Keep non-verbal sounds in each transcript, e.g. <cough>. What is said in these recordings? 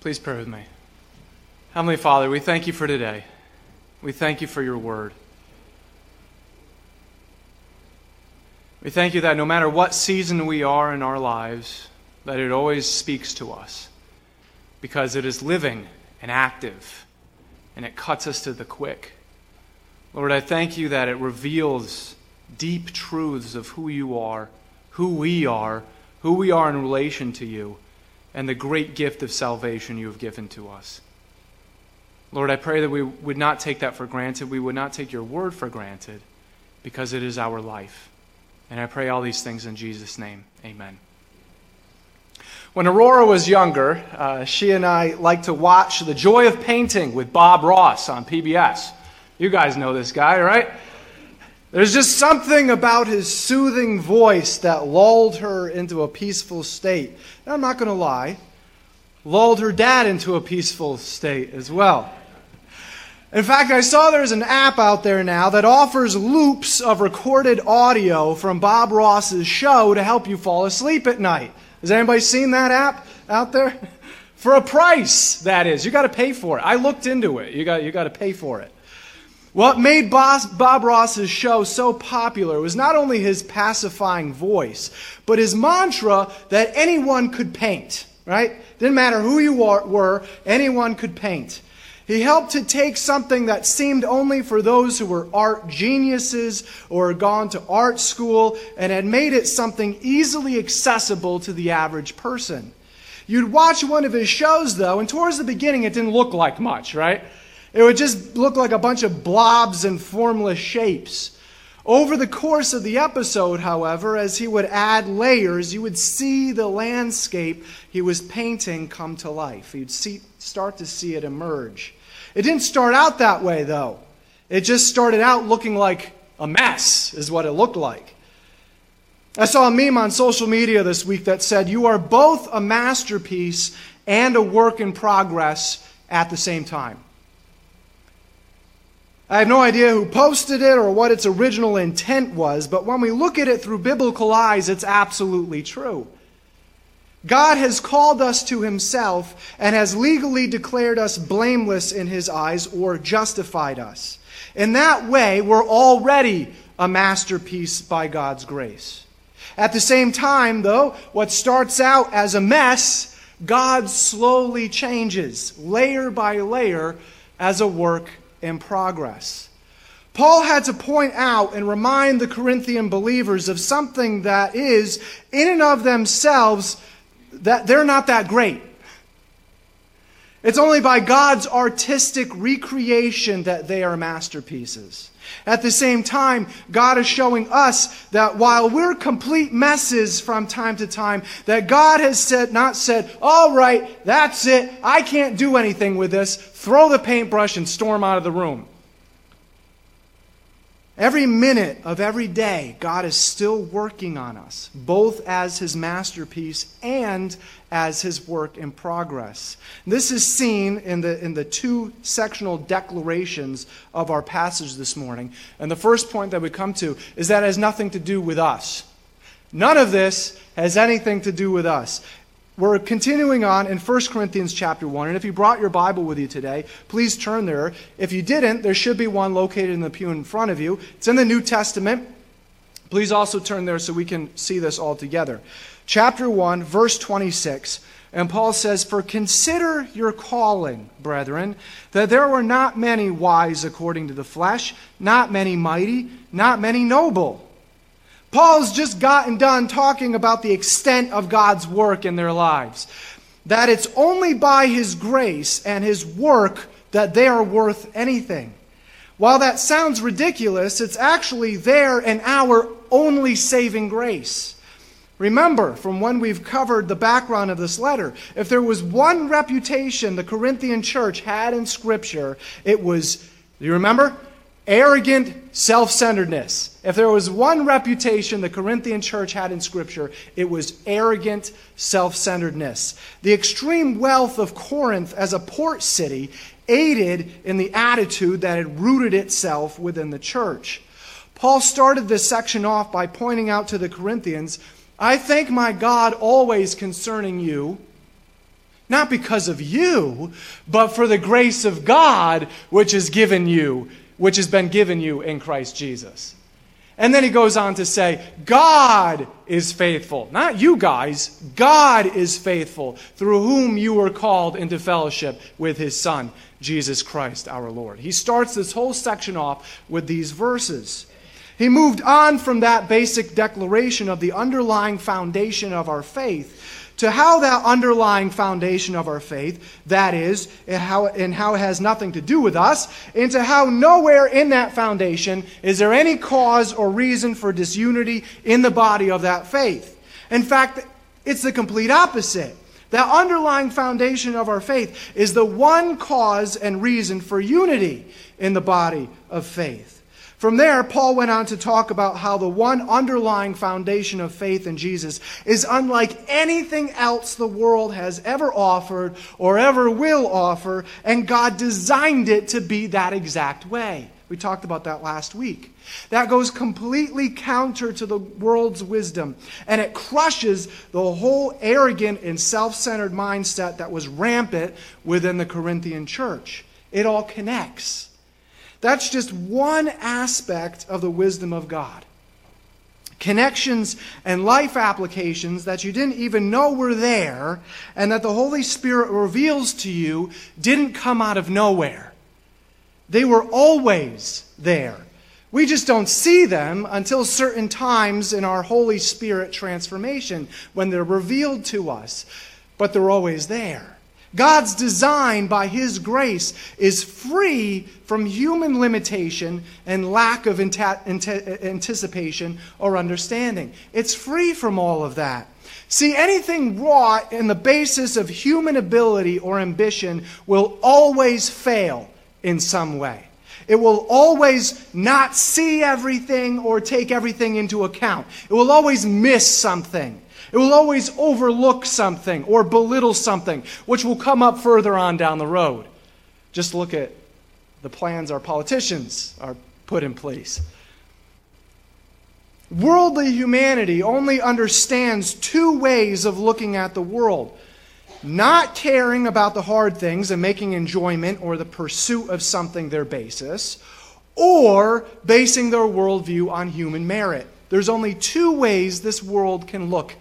Please pray with me. Heavenly Father, we thank you for today. We thank you for your word. We thank you that no matter what season we are in our lives, that it always speaks to us because it is living and active and it cuts us to the quick. Lord, I thank you that it reveals deep truths of who you are, who we are, who we are in relation to you and the great gift of salvation you have given to us. Lord, I pray that we would not take that for granted. We would not take your word for granted because it is our life. And I pray all these things in Jesus' name. Amen. When Aurora was younger, uh, she and I liked to watch The Joy of Painting with Bob Ross on PBS. You guys know this guy, right? There's just something about his soothing voice that lulled her into a peaceful state. And I'm not going to lie, lulled her dad into a peaceful state as well. In fact, I saw there's an app out there now that offers loops of recorded audio from Bob Ross's show to help you fall asleep at night. Has anybody seen that app out there? <laughs> For a price, that is. You got to pay for it. I looked into it. You got, you got to pay for it. What made Bob Ross's show so popular was not only his pacifying voice, but his mantra that anyone could paint, right? Didn't matter who you were, anyone could paint. He helped to take something that seemed only for those who were art geniuses or had gone to art school and had made it something easily accessible to the average person. You'd watch one of his shows, though, and towards the beginning it didn't look like much, right? It would just look like a bunch of blobs and formless shapes. Over the course of the episode, however, as he would add layers, you would see the landscape he was painting come to life. You'd see, start to see it emerge. It didn't start out that way, though. It just started out looking like a mess, is what it looked like. I saw a meme on social media this week that said, You are both a masterpiece and a work in progress at the same time. I have no idea who posted it or what its original intent was, but when we look at it through biblical eyes, it's absolutely true. God has called us to himself and has legally declared us blameless in his eyes or justified us. In that way, we're already a masterpiece by God's grace. At the same time, though, what starts out as a mess, God slowly changes, layer by layer, as a work in progress. Paul had to point out and remind the Corinthian believers of something that is, in and of themselves, that they're not that great. It's only by God's artistic recreation that they are masterpieces. At the same time, God is showing us that while we're complete messes from time to time, that God has said, not said, all right, that's it, I can't do anything with this, throw the paintbrush and storm out of the room. Every minute of every day, God is still working on us, both as His masterpiece and as His work in progress. This is seen in the, in the two sectional declarations of our passage this morning. And the first point that we come to is that it has nothing to do with us. None of this has anything to do with us. We're continuing on in 1 Corinthians chapter 1. And if you brought your Bible with you today, please turn there. If you didn't, there should be one located in the pew in front of you. It's in the New Testament. Please also turn there so we can see this all together. Chapter 1, verse 26. And Paul says, For consider your calling, brethren, that there were not many wise according to the flesh, not many mighty, not many noble Paul's just gotten done talking about the extent of God's work in their lives. That it's only by His grace and His work that they are worth anything. While that sounds ridiculous, it's actually their and our only saving grace. Remember from when we've covered the background of this letter, if there was one reputation the Corinthian church had in Scripture, it was, do you remember? arrogant self centeredness. If there was one reputation the Corinthian church had in Scripture, it was arrogant self centeredness. The extreme wealth of Corinth as a port city aided in the attitude that had rooted itself within the church. Paul started this section off by pointing out to the Corinthians I thank my God always concerning you Not because of you, but for the grace of God which is given you, which has been given you in Christ Jesus. And then he goes on to say, God is faithful. Not you guys. God is faithful, through whom you were called into fellowship with his Son, Jesus Christ our Lord. He starts this whole section off with these verses. He moved on from that basic declaration of the underlying foundation of our faith to how that underlying foundation of our faith, that is, and how, and how it has nothing to do with us, into how nowhere in that foundation is there any cause or reason for disunity in the body of that faith. In fact, it's the complete opposite. That underlying foundation of our faith is the one cause and reason for unity in the body of faith. From there, Paul went on to talk about how the one underlying foundation of faith in Jesus is unlike anything else the world has ever offered or ever will offer, and God designed it to be that exact way. We talked about that last week. That goes completely counter to the world's wisdom, and it crushes the whole arrogant and self centered mindset that was rampant within the Corinthian church. It all connects. That's just one aspect of the wisdom of God. Connections and life applications that you didn't even know were there and that the Holy Spirit reveals to you didn't come out of nowhere. They were always there. We just don't see them until certain times in our Holy Spirit transformation when they're revealed to us, but they're always there. God's design by His grace is free from human limitation and lack of anticipation or understanding. It's free from all of that. See, anything wrought in the basis of human ability or ambition will always fail in some way. It will always not see everything or take everything into account. It will always miss something. It will always overlook something or belittle something, which will come up further on down the road. Just look at the plans our politicians are put in place. Worldly humanity only understands two ways of looking at the world not caring about the hard things and making enjoyment or the pursuit of something their basis, or basing their worldview on human merit. There's only two ways this world can look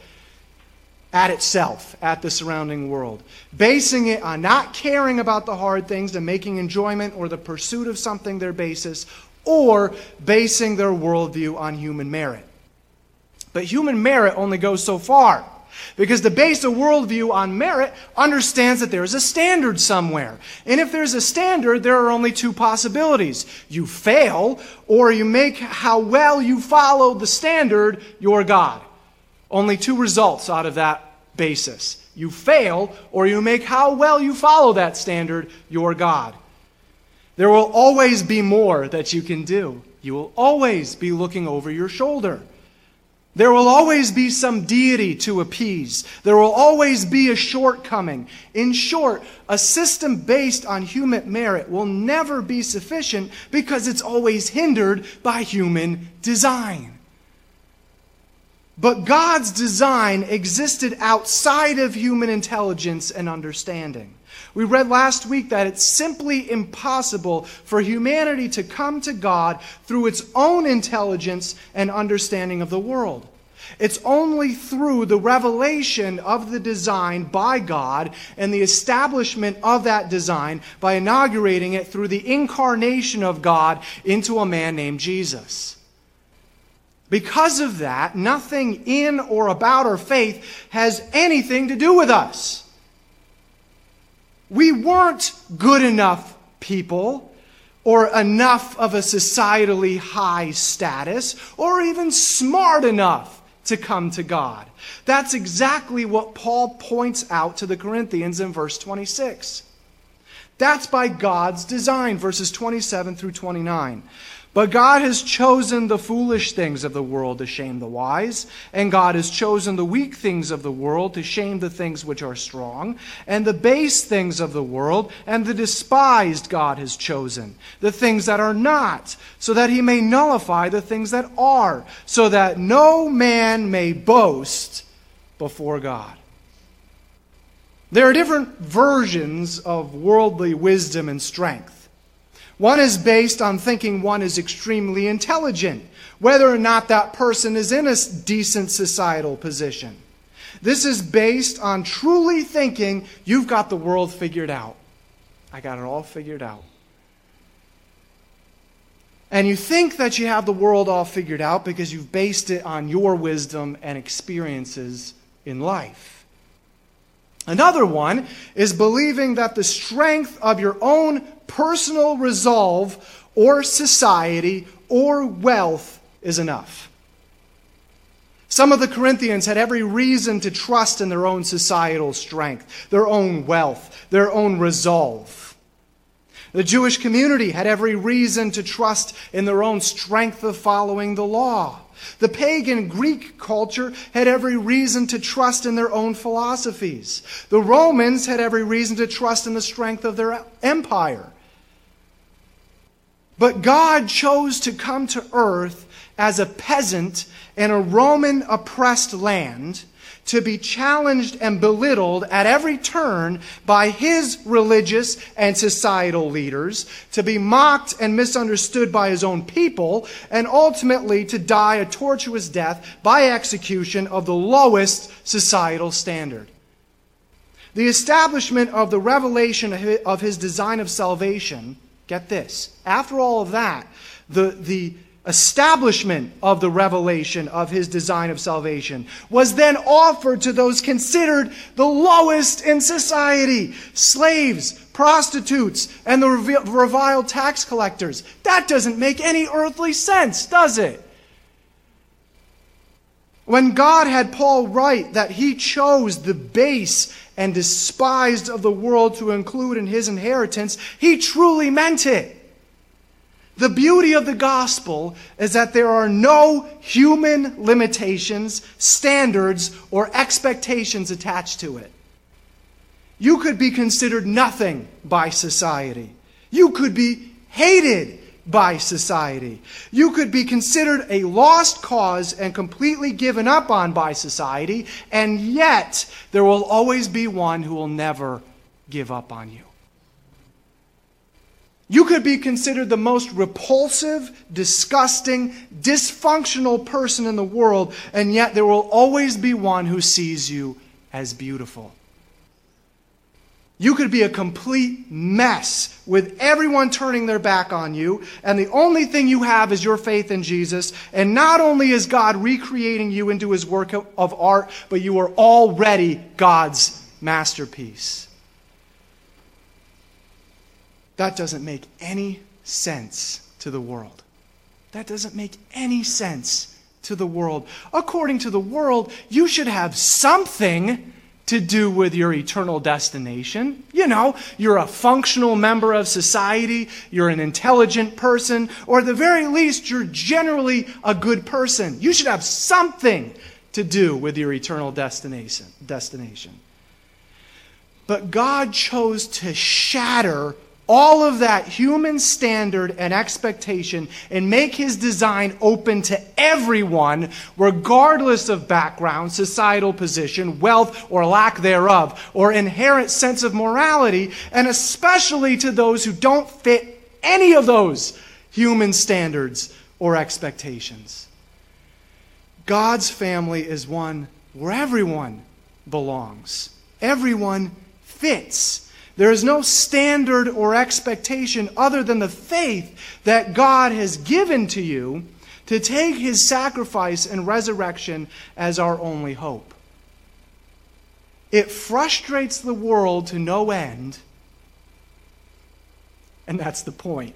at itself, at the surrounding world, basing it on not caring about the hard things and making enjoyment or the pursuit of something their basis, or basing their worldview on human merit. But human merit only goes so far. Because to base a worldview on merit understands that there is a standard somewhere. And if there's a standard, there are only two possibilities. You fail, or you make how well you follow the standard your God. Only two results out of that basis. You fail, or you make how well you follow that standard your God. There will always be more that you can do. You will always be looking over your shoulder. There will always be some deity to appease. There will always be a shortcoming. In short, a system based on human merit will never be sufficient because it's always hindered by human design. But God's design existed outside of human intelligence and understanding. We read last week that it's simply impossible for humanity to come to God through its own intelligence and understanding of the world. It's only through the revelation of the design by God and the establishment of that design by inaugurating it through the incarnation of God into a man named Jesus. Because of that, nothing in or about our faith has anything to do with us. We weren't good enough people or enough of a societally high status or even smart enough to come to God. That's exactly what Paul points out to the Corinthians in verse 26. That's by God's design, verses 27 through 29. But God has chosen the foolish things of the world to shame the wise, and God has chosen the weak things of the world to shame the things which are strong, and the base things of the world, and the despised God has chosen, the things that are not, so that he may nullify the things that are, so that no man may boast before God. There are different versions of worldly wisdom and strength. One is based on thinking one is extremely intelligent, whether or not that person is in a decent societal position. This is based on truly thinking you've got the world figured out. I got it all figured out. And you think that you have the world all figured out because you've based it on your wisdom and experiences in life. Another one is believing that the strength of your own personal resolve or society or wealth is enough. Some of the Corinthians had every reason to trust in their own societal strength, their own wealth, their own resolve. The Jewish community had every reason to trust in their own strength of following the law. The pagan Greek culture had every reason to trust in their own philosophies. The Romans had every reason to trust in the strength of their empire. But God chose to come to earth as a peasant in a Roman oppressed land to be challenged and belittled at every turn by his religious and societal leaders, to be mocked and misunderstood by his own people, and ultimately to die a tortuous death by execution of the lowest societal standard. The establishment of the revelation of his design of salvation, get this, after all of that, the, the establishment of the revelation of his design of salvation was then offered to those considered the lowest in society slaves, prostitutes, and the reviled tax collectors. That doesn't make any earthly sense, does it? When God had Paul write that he chose the base and despised of the world to include in his inheritance, he truly meant it. The beauty of the gospel is that there are no human limitations, standards, or expectations attached to it. You could be considered nothing by society. You could be hated by society. You could be considered a lost cause and completely given up on by society, and yet there will always be one who will never give up on you. You could be considered the most repulsive, disgusting, dysfunctional person in the world, and yet there will always be one who sees you as beautiful. You could be a complete mess with everyone turning their back on you, and the only thing you have is your faith in Jesus. And not only is God recreating you into his work of art, but you are already God's masterpiece. That doesn't make any sense to the world. That doesn't make any sense to the world. According to the world, you should have something to do with your eternal destination. You know, you're a functional member of society, you're an intelligent person, or at the very least, you're generally a good person. You should have something to do with your eternal destination. destination. But God chose to shatter all of that human standard and expectation and make his design open to everyone, regardless of background, societal position, wealth or lack thereof, or inherent sense of morality, and especially to those who don't fit any of those human standards or expectations. God's family is one where everyone belongs, everyone fits. There is no standard or expectation other than the faith that God has given to you to take his sacrifice and resurrection as our only hope. It frustrates the world to no end, and that's the point.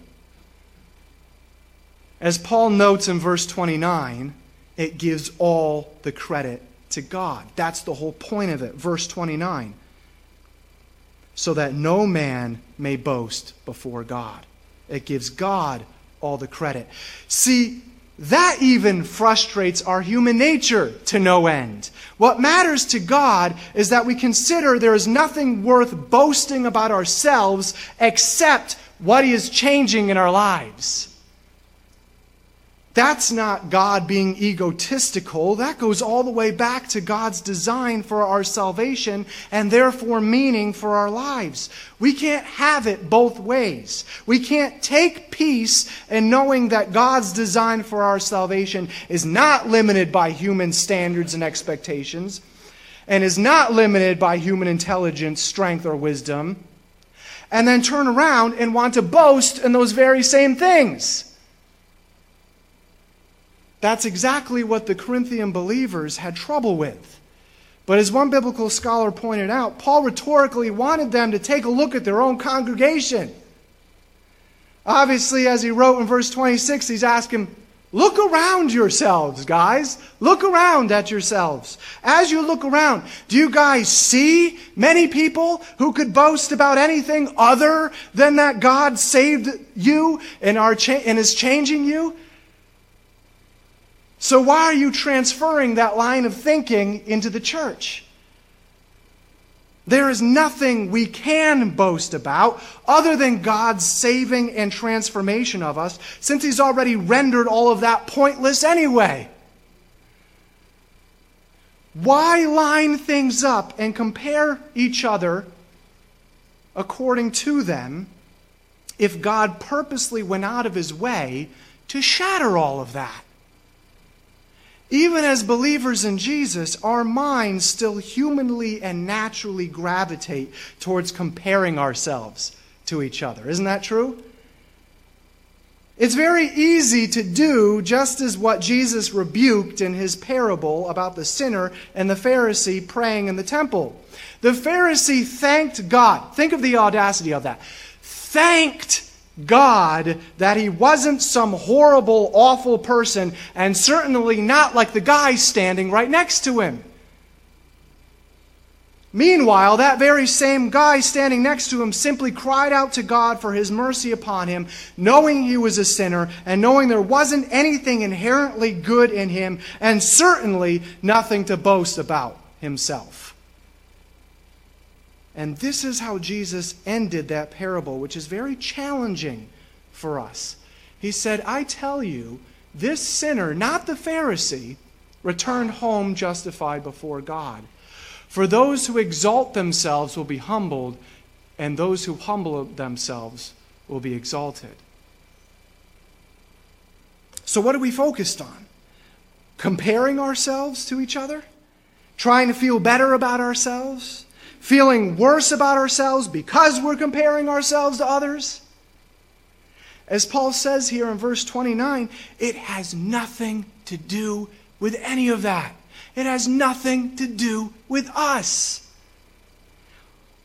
As Paul notes in verse 29, it gives all the credit to God. That's the whole point of it. Verse 29 so that no man may boast before God. It gives God all the credit. See, that even frustrates our human nature to no end. What matters to God is that we consider there is nothing worth boasting about ourselves except what He is changing in our lives. That's not God being egotistical. That goes all the way back to God's design for our salvation and therefore meaning for our lives. We can't have it both ways. We can't take peace in knowing that God's design for our salvation is not limited by human standards and expectations and is not limited by human intelligence, strength, or wisdom, and then turn around and want to boast in those very same things. That's exactly what the Corinthian believers had trouble with. But as one biblical scholar pointed out, Paul rhetorically wanted them to take a look at their own congregation. Obviously, as he wrote in verse 26, he's asking, Look around yourselves, guys. Look around at yourselves. As you look around, do you guys see many people who could boast about anything other than that God saved you and, are cha- and is changing you? So, why are you transferring that line of thinking into the church? There is nothing we can boast about other than God's saving and transformation of us, since He's already rendered all of that pointless anyway. Why line things up and compare each other according to them if God purposely went out of His way to shatter all of that? Even as believers in Jesus, our minds still humanly and naturally gravitate towards comparing ourselves to each other. Isn't that true? It's very easy to do just as what Jesus rebuked in his parable about the sinner and the Pharisee praying in the temple. The Pharisee thanked God. Think of the audacity of that. Thanked God that he wasn't some horrible, awful person, and certainly not like the guy standing right next to him. Meanwhile, that very same guy standing next to him simply cried out to God for his mercy upon him, knowing he was a sinner and knowing there wasn't anything inherently good in him and certainly nothing to boast about himself. And this is how Jesus ended that parable, which is very challenging for us. He said, I tell you, this sinner, not the Pharisee, returned home justified before God. For those who exalt themselves will be humbled, and those who humble themselves will be exalted. So, what are we focused on? Comparing ourselves to each other? Trying to feel better about ourselves? Feeling worse about ourselves because we're comparing ourselves to others? As Paul says here in verse 29, it has nothing to do with any of that. It has nothing to do with us.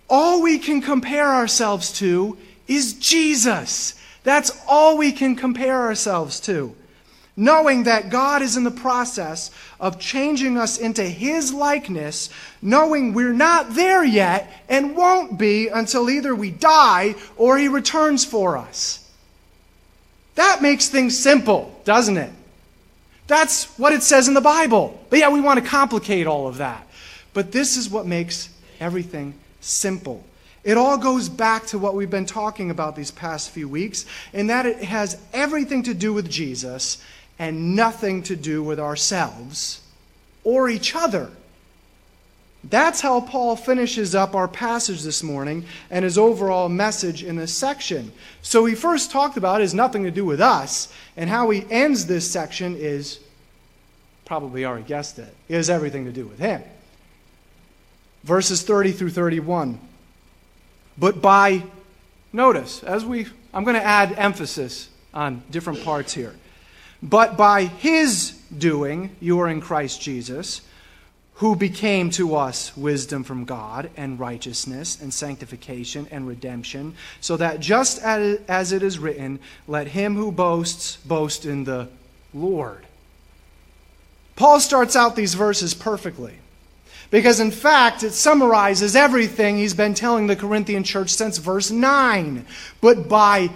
All we can compare ourselves to is Jesus. That's all we can compare ourselves to knowing that God is in the process of changing us into His likeness, knowing we're not there yet and won't be until either we die or He returns for us. That makes things simple, doesn't it? That's what it says in the Bible. But yeah, we want to complicate all of that. But this is what makes everything simple. It all goes back to what we've been talking about these past few weeks, in that it has everything to do with Jesus and nothing to do with ourselves or each other. That's how Paul finishes up our passage this morning and his overall message in this section. So he first talked about is nothing to do with us, and how he ends this section is probably already guessed it. It has everything to do with him. Verses 30 through 31. But by notice, as we I'm going to add emphasis on different parts here. But by his doing, you are in Christ Jesus, who became to us wisdom from God and righteousness and sanctification and redemption, so that just as it is written, let him who boasts boast in the Lord. Paul starts out these verses perfectly. Because in fact, it summarizes everything he's been telling the Corinthian church since verse 9. But by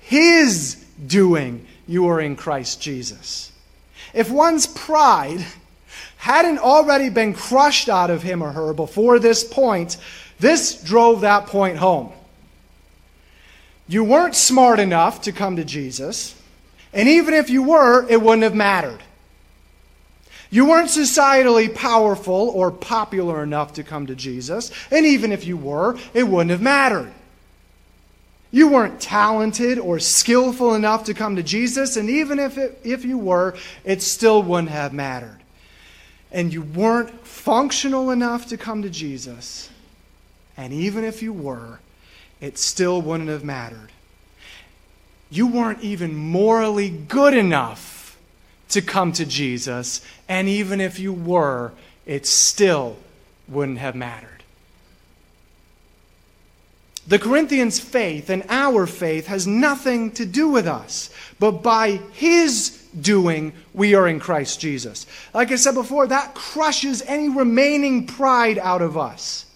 his doing, you are in Christ Jesus. If one's pride hadn't already been crushed out of him or her before this point, this drove that point home. You weren't smart enough to come to Jesus. And even if you were, it wouldn't have mattered. You weren't societally powerful or popular enough to come to Jesus, and even if you were, it wouldn't have mattered. You weren't talented or skillful enough to come to Jesus, and even if, it, if you were, it still wouldn't have mattered. And you weren't functional enough to come to Jesus, and even if you were, it still wouldn't have mattered. You weren't even morally good enough to come to Jesus, and even if you were, it still wouldn't have mattered. The Corinthians' faith and our faith has nothing to do with us, but by His doing, we are in Christ Jesus. Like I said before, that crushes any remaining pride out of us.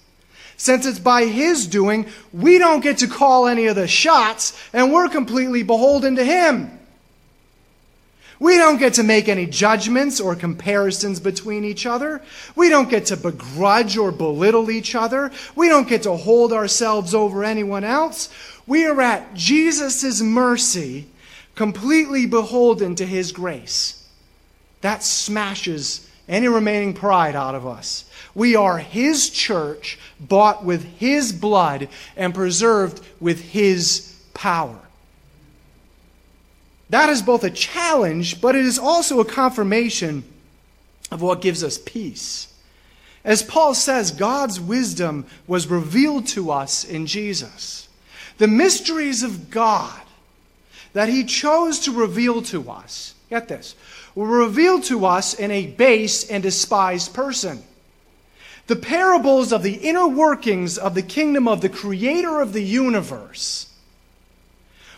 Since it's by His doing, we don't get to call any of the shots, and we're completely beholden to Him. We don't get to make any judgments or comparisons between each other. We don't get to begrudge or belittle each other. We don't get to hold ourselves over anyone else. We are at Jesus' mercy, completely beholden to his grace. That smashes any remaining pride out of us. We are his church, bought with his blood and preserved with his power. That is both a challenge, but it is also a confirmation of what gives us peace. As Paul says, God's wisdom was revealed to us in Jesus. The mysteries of God that he chose to reveal to us, get this, were revealed to us in a base and despised person. The parables of the inner workings of the kingdom of the creator of the universe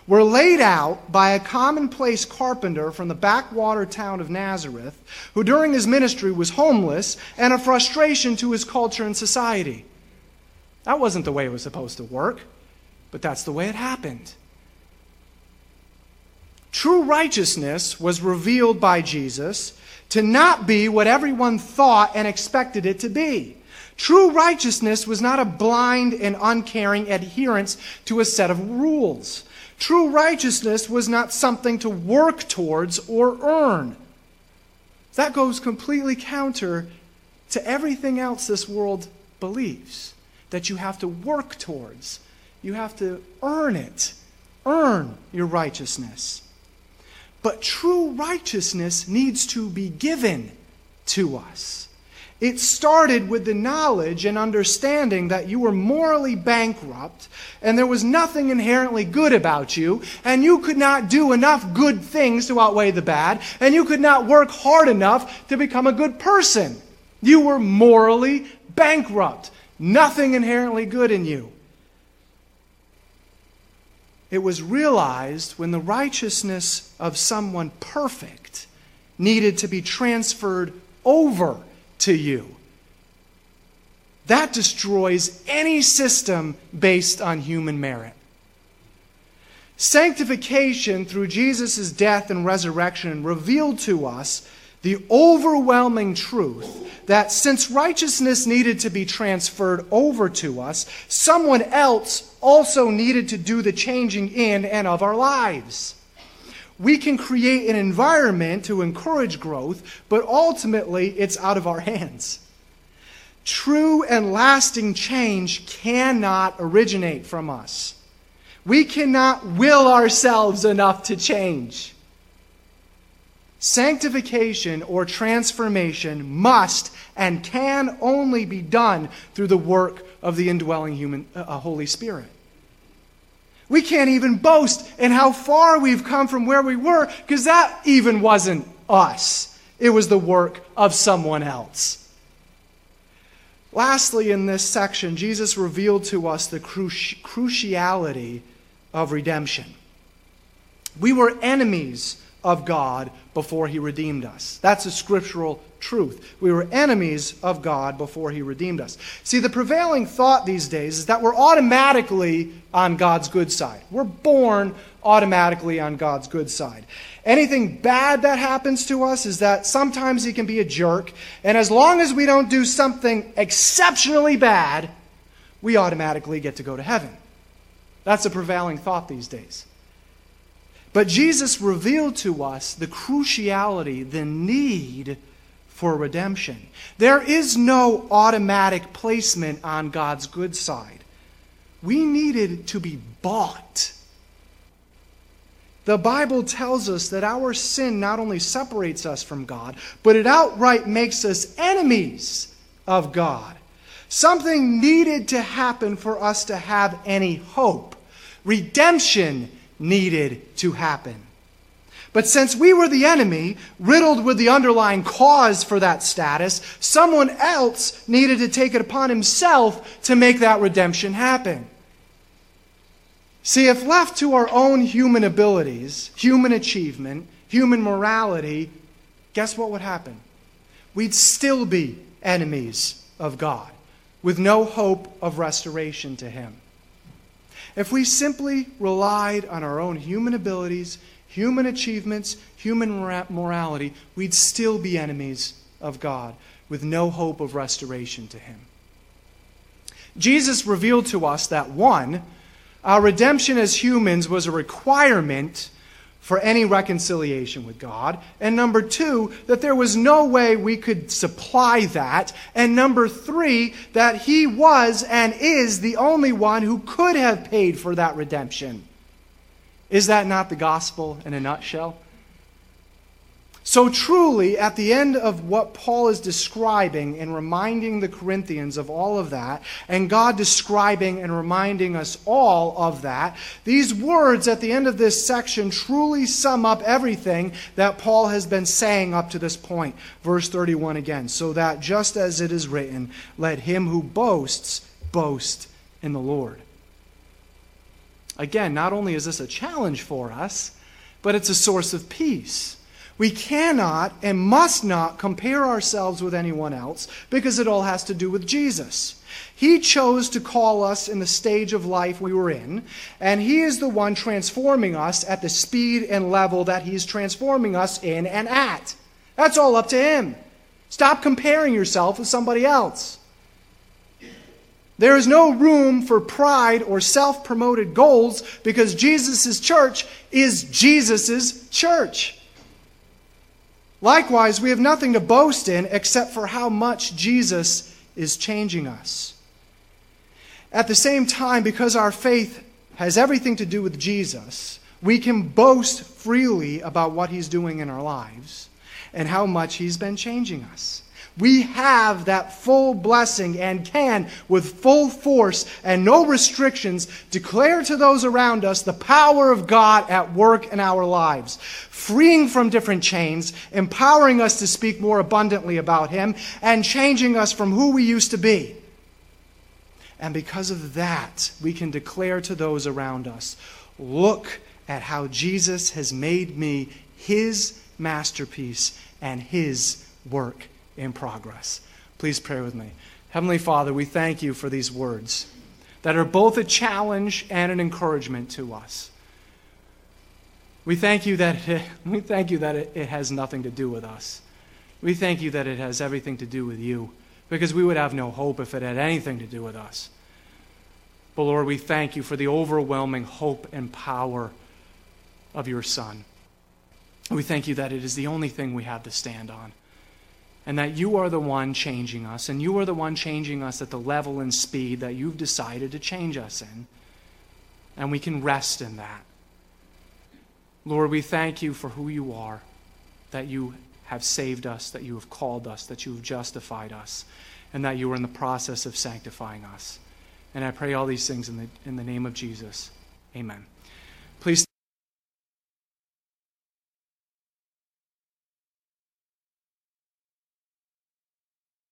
were laid out by a commonplace carpenter from the backwater town of Nazareth, who during his ministry was homeless and a frustration to his culture and society. That wasn't the way it was supposed to work, but that's the way it happened. True righteousness was revealed by Jesus to not be what everyone thought and expected it to be. True righteousness was not a blind and uncaring adherence to a set of rules. True righteousness was not something to work towards or earn. That goes completely counter to everything else this world believes that you have to work towards. You have to earn it, earn your righteousness. But true righteousness needs to be given to us. It started with the knowledge and understanding that you were morally bankrupt and there was nothing inherently good about you, and you could not do enough good things to outweigh the bad, and you could not work hard enough to become a good person. You were morally bankrupt, nothing inherently good in you. It was realized when the righteousness of someone perfect needed to be transferred over to you. That destroys any system based on human merit. Sanctification through Jesus' death and resurrection revealed to us the overwhelming truth that since righteousness needed to be transferred over to us, someone else also needed to do the changing in and of our lives we can create an environment to encourage growth, but ultimately it's out of our hands. True and lasting change cannot originate from us. We cannot will ourselves enough to change. Sanctification or transformation must and can only be done through the work of the indwelling human, uh, Holy Spirit. We can't even boast in how far we've come from where we were because that even wasn't us. It was the work of someone else. Lastly, in this section, Jesus revealed to us the cruci- cruciality of redemption. We were enemies of God before he redeemed us. That's a scriptural truth. We were enemies of God before he redeemed us. See, the prevailing thought these days is that we're automatically on God's good side. We're born automatically on God's good side. Anything bad that happens to us is that sometimes he can be a jerk, and as long as we don't do something exceptionally bad, we automatically get to go to heaven. That's a prevailing thought these days. But Jesus revealed to us the cruciality, the need for redemption. There is no automatic placement on God's good side. We needed to be bought. The Bible tells us that our sin not only separates us from God, but it outright makes us enemies of God. Something needed to happen for us to have any hope. Redemption needed to happen. But since we were the enemy, riddled with the underlying cause for that status, someone else needed to take it upon himself to make that redemption happen. See, if left to our own human abilities, human achievement, human morality, guess what would happen? We'd still be enemies of God with no hope of restoration to Him. If we simply relied on our own human abilities, human achievements, human morality, we'd still be enemies of God with no hope of restoration to Him. Jesus revealed to us that one, our redemption as humans was a requirement for any reconciliation with God. And number two, that there was no way we could supply that. And number three, that He was and is the only one who could have paid for that redemption. Is that not the gospel in a nutshell? So, truly, at the end of what Paul is describing and reminding the Corinthians of all of that, and God describing and reminding us all of that, these words at the end of this section truly sum up everything that Paul has been saying up to this point. Verse 31 again. So that just as it is written, let him who boasts boast in the Lord. Again, not only is this a challenge for us, but it's a source of peace. We cannot and must not compare ourselves with anyone else because it all has to do with Jesus. He chose to call us in the stage of life we were in, and He is the one transforming us at the speed and level that He's transforming us in and at. That's all up to Him. Stop comparing yourself with somebody else. There is no room for pride or self promoted goals because Jesus' church is Jesus' church. Likewise, we have nothing to boast in except for how much Jesus is changing us. At the same time, because our faith has everything to do with Jesus, we can boast freely about what he's doing in our lives and how much he's been changing us. We have that full blessing and can, with full force and no restrictions, declare to those around us the power of God at work in our lives, freeing from different chains, empowering us to speak more abundantly about Him, and changing us from who we used to be. And because of that, we can declare to those around us look at how Jesus has made me His masterpiece and His work in progress. Please pray with me. Heavenly Father, we thank you for these words that are both a challenge and an encouragement to us. We thank you that it, <laughs> we thank you that it, it has nothing to do with us. We thank you that it has everything to do with you because we would have no hope if it had anything to do with us. But Lord, we thank you for the overwhelming hope and power of your Son. We thank you that it is the only thing we have to stand on and that you are the one changing us, and you are the one changing us at the level and speed that you've decided to change us in. And we can rest in that. Lord, we thank you for who you are, that you have saved us, that you have called us, that you have justified us, and that you are in the process of sanctifying us. And I pray all these things in the, in the name of Jesus. Amen. Please.